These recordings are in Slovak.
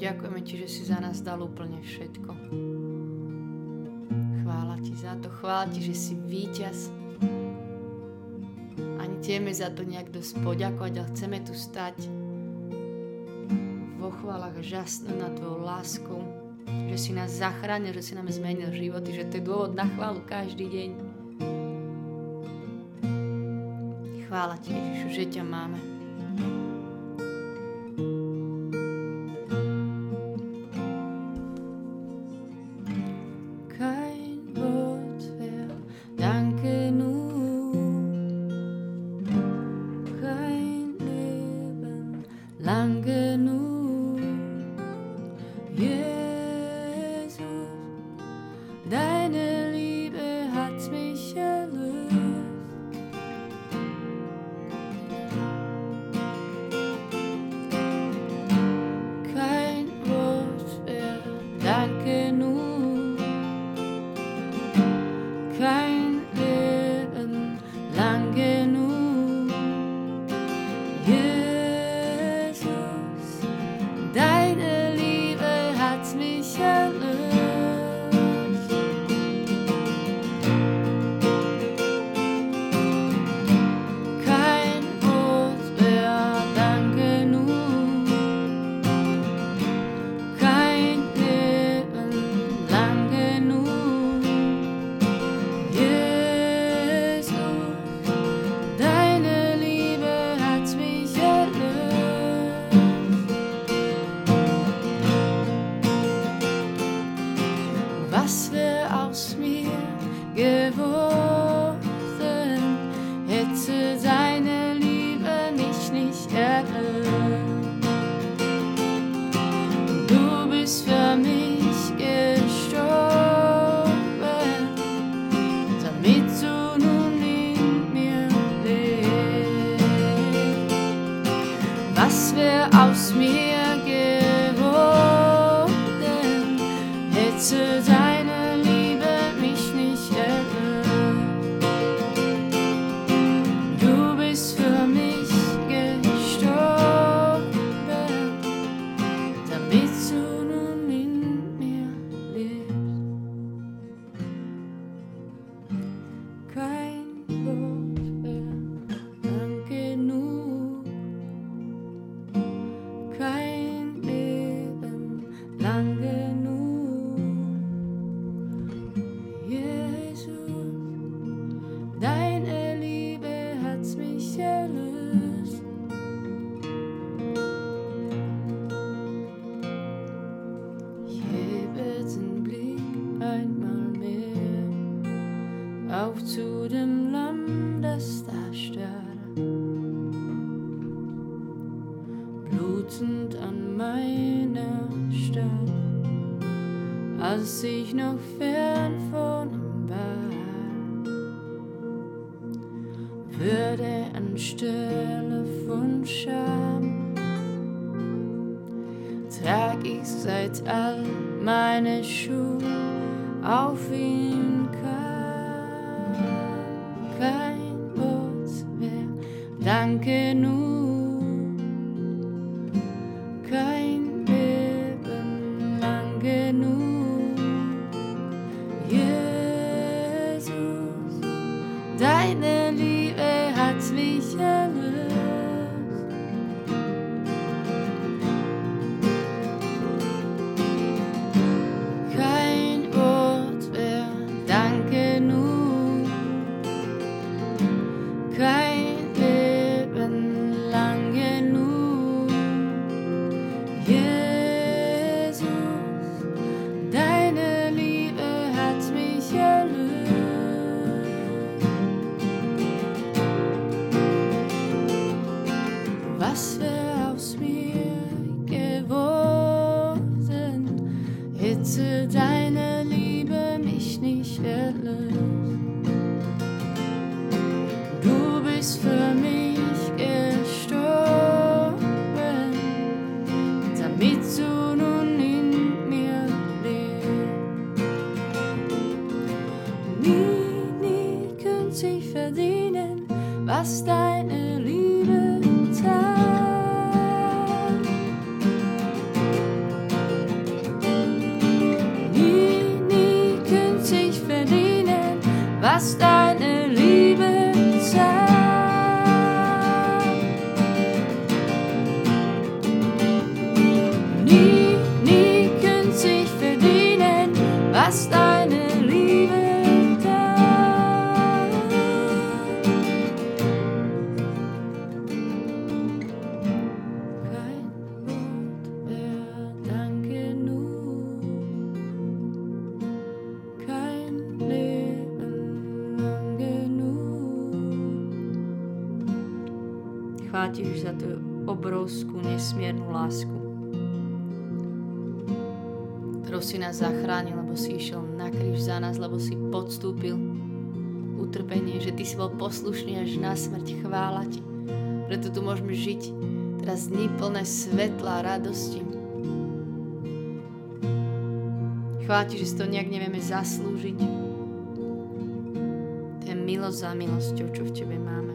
ďakujeme Ti, že si za nás dal úplne všetko. Chvála Ti za to, chvála Ti, že si víťaz. Ani tieme za to nejak dosť poďakovať, ale chceme tu stať vo chválach žasnú na Tvojou lásku, že si nás zachránil, že si nám zmenil životy, že to je dôvod na chválu každý deň. Chvála Ti, Ježišu, že ťa máme. give dutzend an meiner Stadt, als ich noch fern von war, würde anstelle von Scham trag ich seit all meine Schuhe auf ihn kann kein Wort mehr. Danke nur. deine Liebe. deine Liebe mich nicht erlöst. Du bist für mich gestorben, damit du nun in mir lebst. Nie, nie könnt ich verdienen, was dein need. Si nás zachránil, lebo si išiel na kríž za nás, lebo si podstúpil utrpenie, že ty si bol poslušný až na smrť. Chvála ti. Preto tu môžeme žiť teraz dní plné svetla a radosti. Chvála ti, že si to nejak nevieme zaslúžiť. To je milosť za milosťou, čo v tebe máme.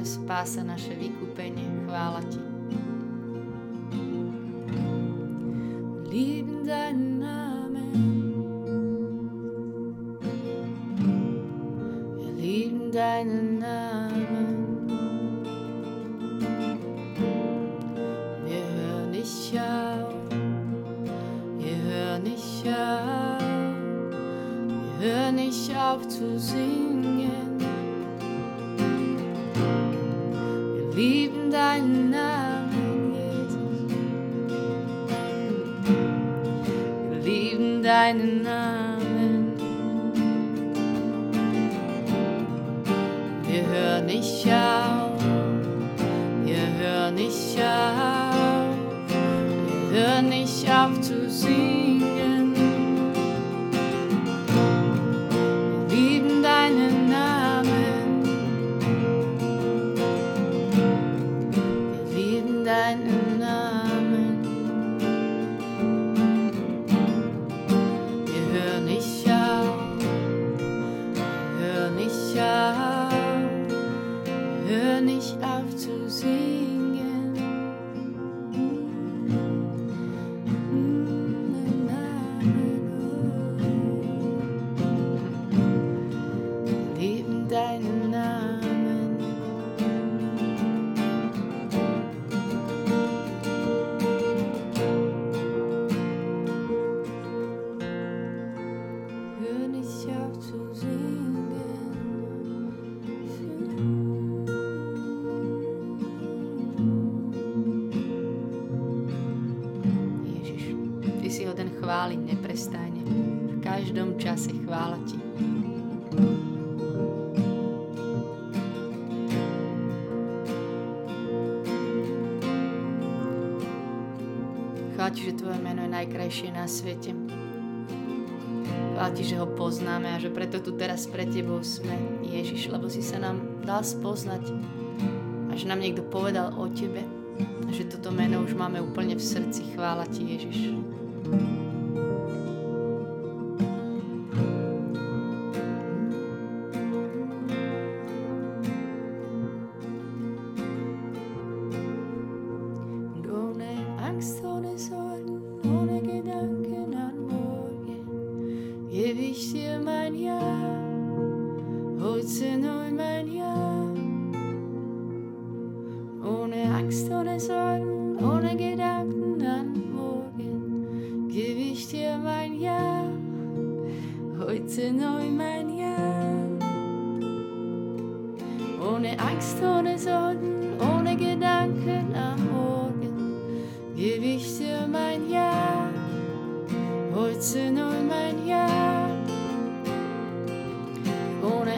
Naša spása, naše vykúpenie. Chvála Ti. Lieben deinen Namen. Wir lieben deinen Namen. Wir hören nicht auf. Wir hören nicht auf. Wir hören nicht auf zu singen. Každom čase chvála Ti. Chvála Ti, že Tvoje meno je najkrajšie na svete. Chvála Ti, že ho poznáme a že preto tu teraz pre Tebou sme, Ježiš, lebo si sa nám dal spoznať a že nám niekto povedal o Tebe a že toto meno už máme úplne v srdci. Chvála Ti, Ježiš.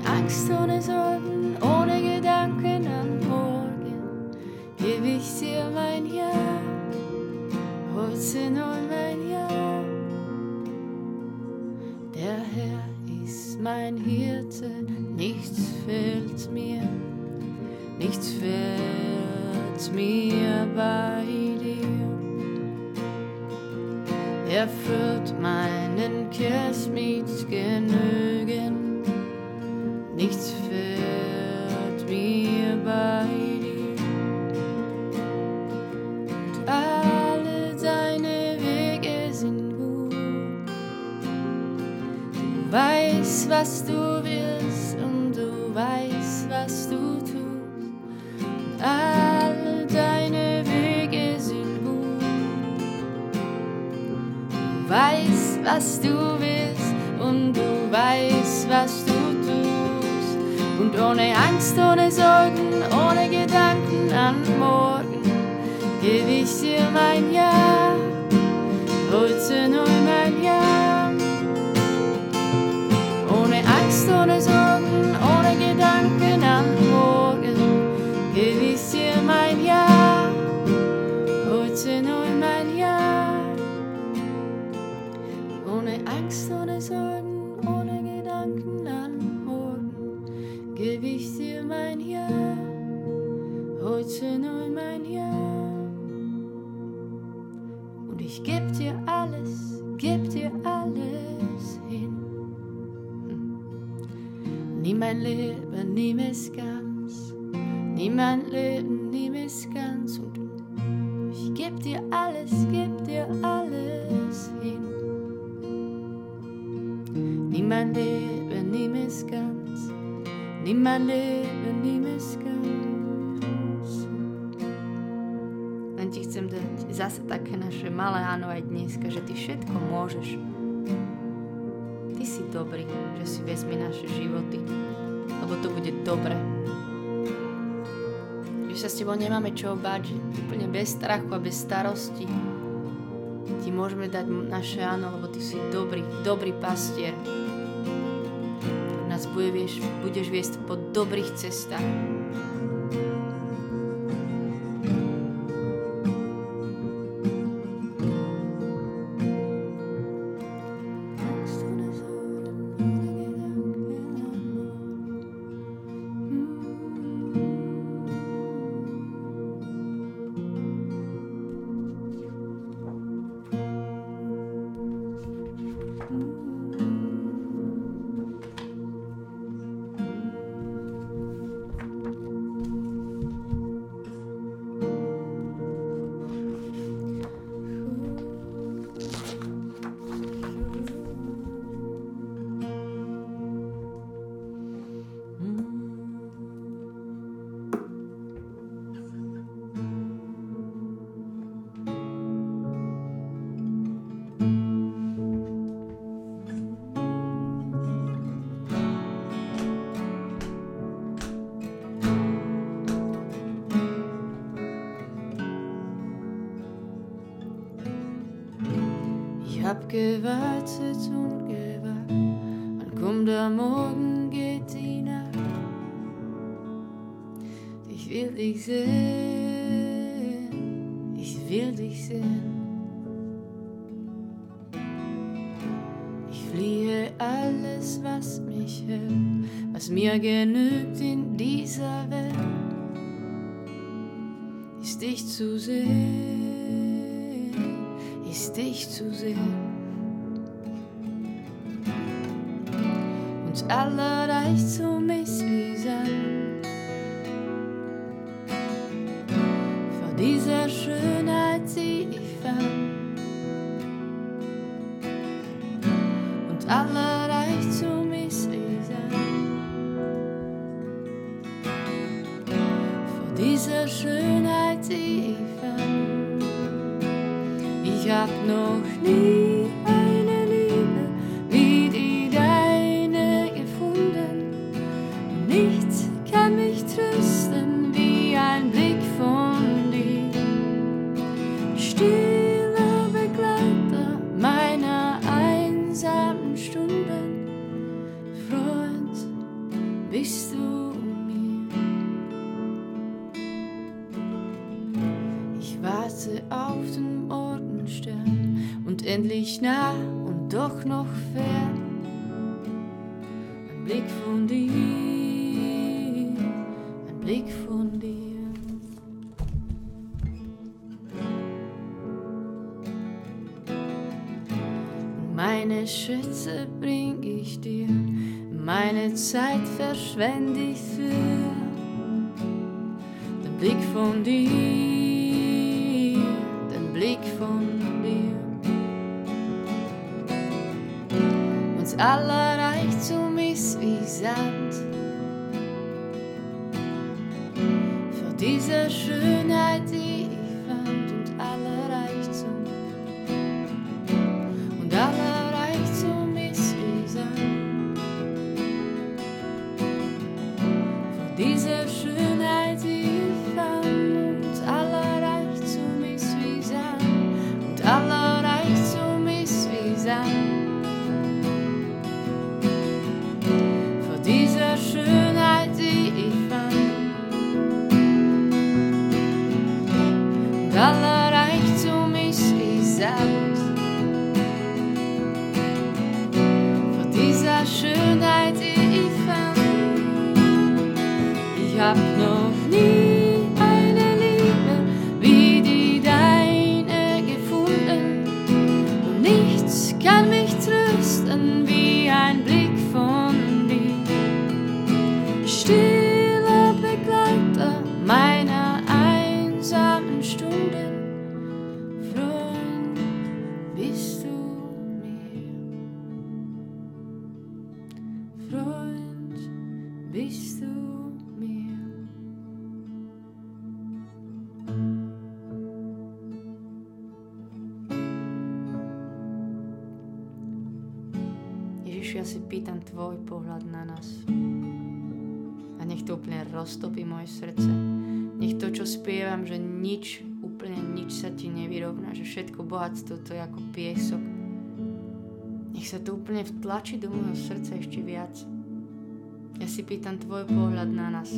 Angst, ohne Sorgen, ohne Gedanken an morgen, gebe ich dir mein Ja, heute nur mein Ja. Der Herr ist mein Hirte, was du willst und du weißt, was du tust. Und alle deine Wege sind gut. Du weißt, was du willst und du weißt, was du tust. Und ohne Angst, ohne Sorgen, ohne Gedanken an morgen, gebe ich dir mein Ja. Heute nur alles, geb dir alles hin. Leben, nimm es ganz. Leben, nimm es ganz. Len ti chcem dať zase také naše malé áno aj dneska, že ty všetko môžeš. Ty si dobrý, že si vezmi naše životy, lebo to bude dobre. Sa s tebou nemáme čo báť, že úplne bez strachu a bez starosti ti môžeme dať naše áno, lebo ty si dobrý, dobrý pastier. Nás budeš, budeš viesť po dobrých cestách. Gewartet und gewartet, wann kommt der Morgen, geht die Nacht. Ich will dich sehen, ich will dich sehen. Ich fliehe alles, was mich hält, was mir genügt in dieser Welt, ist dich zu sehen ist dich zu sehen. und alle dich zu mich wiesen. Vor dieser Schönheit sie ich fern. Und alle reich zu mich wiesen. Vor dieser Schönheit sie ich fern. Ich hab noch nie Blick von dir. Meine Schätze bring ich dir, meine Zeit verschwende ich für den Blick von dir, den Blick von dir. Uns aller dieser Schönheit, nás. A nech to úplne roztopí moje srdce. Nech to, čo spievam, že nič, úplne nič sa ti nevyrovná, že všetko bohatstvo to je ako piesok. Nech sa to úplne vtlačí do môjho srdca ešte viac. Ja si pýtam tvoj pohľad na nás.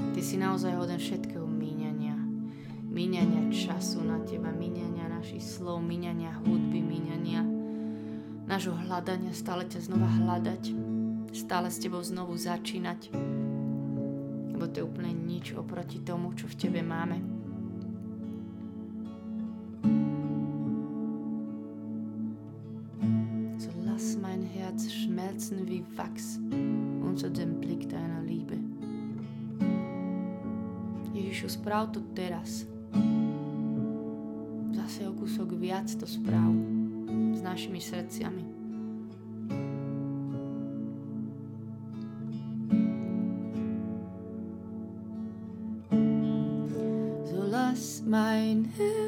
Ty si naozaj hoden všetkého míňania. Míňania času na teba, míňania našich slov, míňania hudby, míňania nášho hľadania, stále ťa znova hľadať, stále s tebou znovu začínať. Lebo to je úplne nič oproti tomu, čo v tebe máme. Schmelzen wie Wachs unter dem Blick deiner Liebe. Ježišu, správ to teraz. Zase o kúsok viac to správ s našimi srdciami. Mein Herz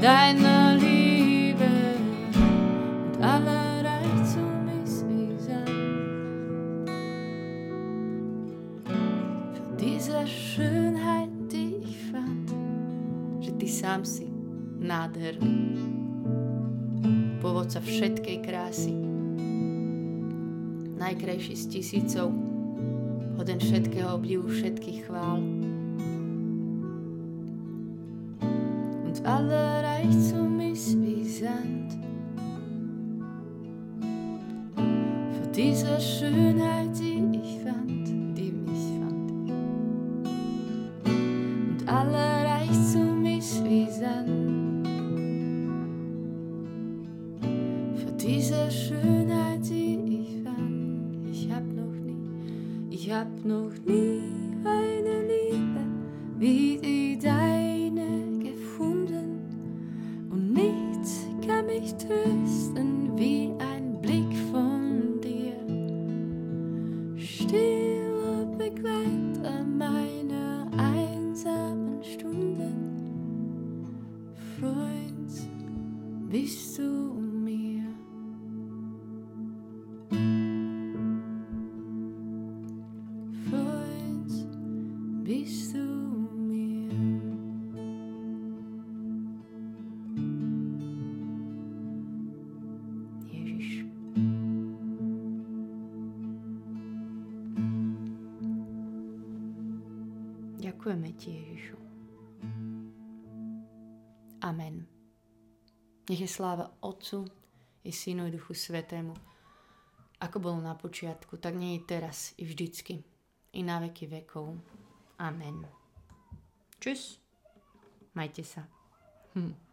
deiner Liebe. Und aller Reichtum ist wie Sand. Für diese Schönheit, die ich fand, že ty sám si nádherný. Pôvodca všetkej krásy. Najkrajší z tisícov, hoden všetkého obdivu, všetkých chvál. Und aller Reichtum ist wie Sand. Für diese Schönheit, die ich fand, die mich fand. Und aller Reichtum ist wie Sand. Für diese Schönheit, die ich fand. Ich hab noch nie, ich hab noch nie Ti, Ježišu. Amen. Nech je sláva Otcu i Synu i Duchu Svetému, ako bolo na počiatku, tak nie je teraz i vždycky, i na veky vekov. Amen. Čus. Majte sa. Hm.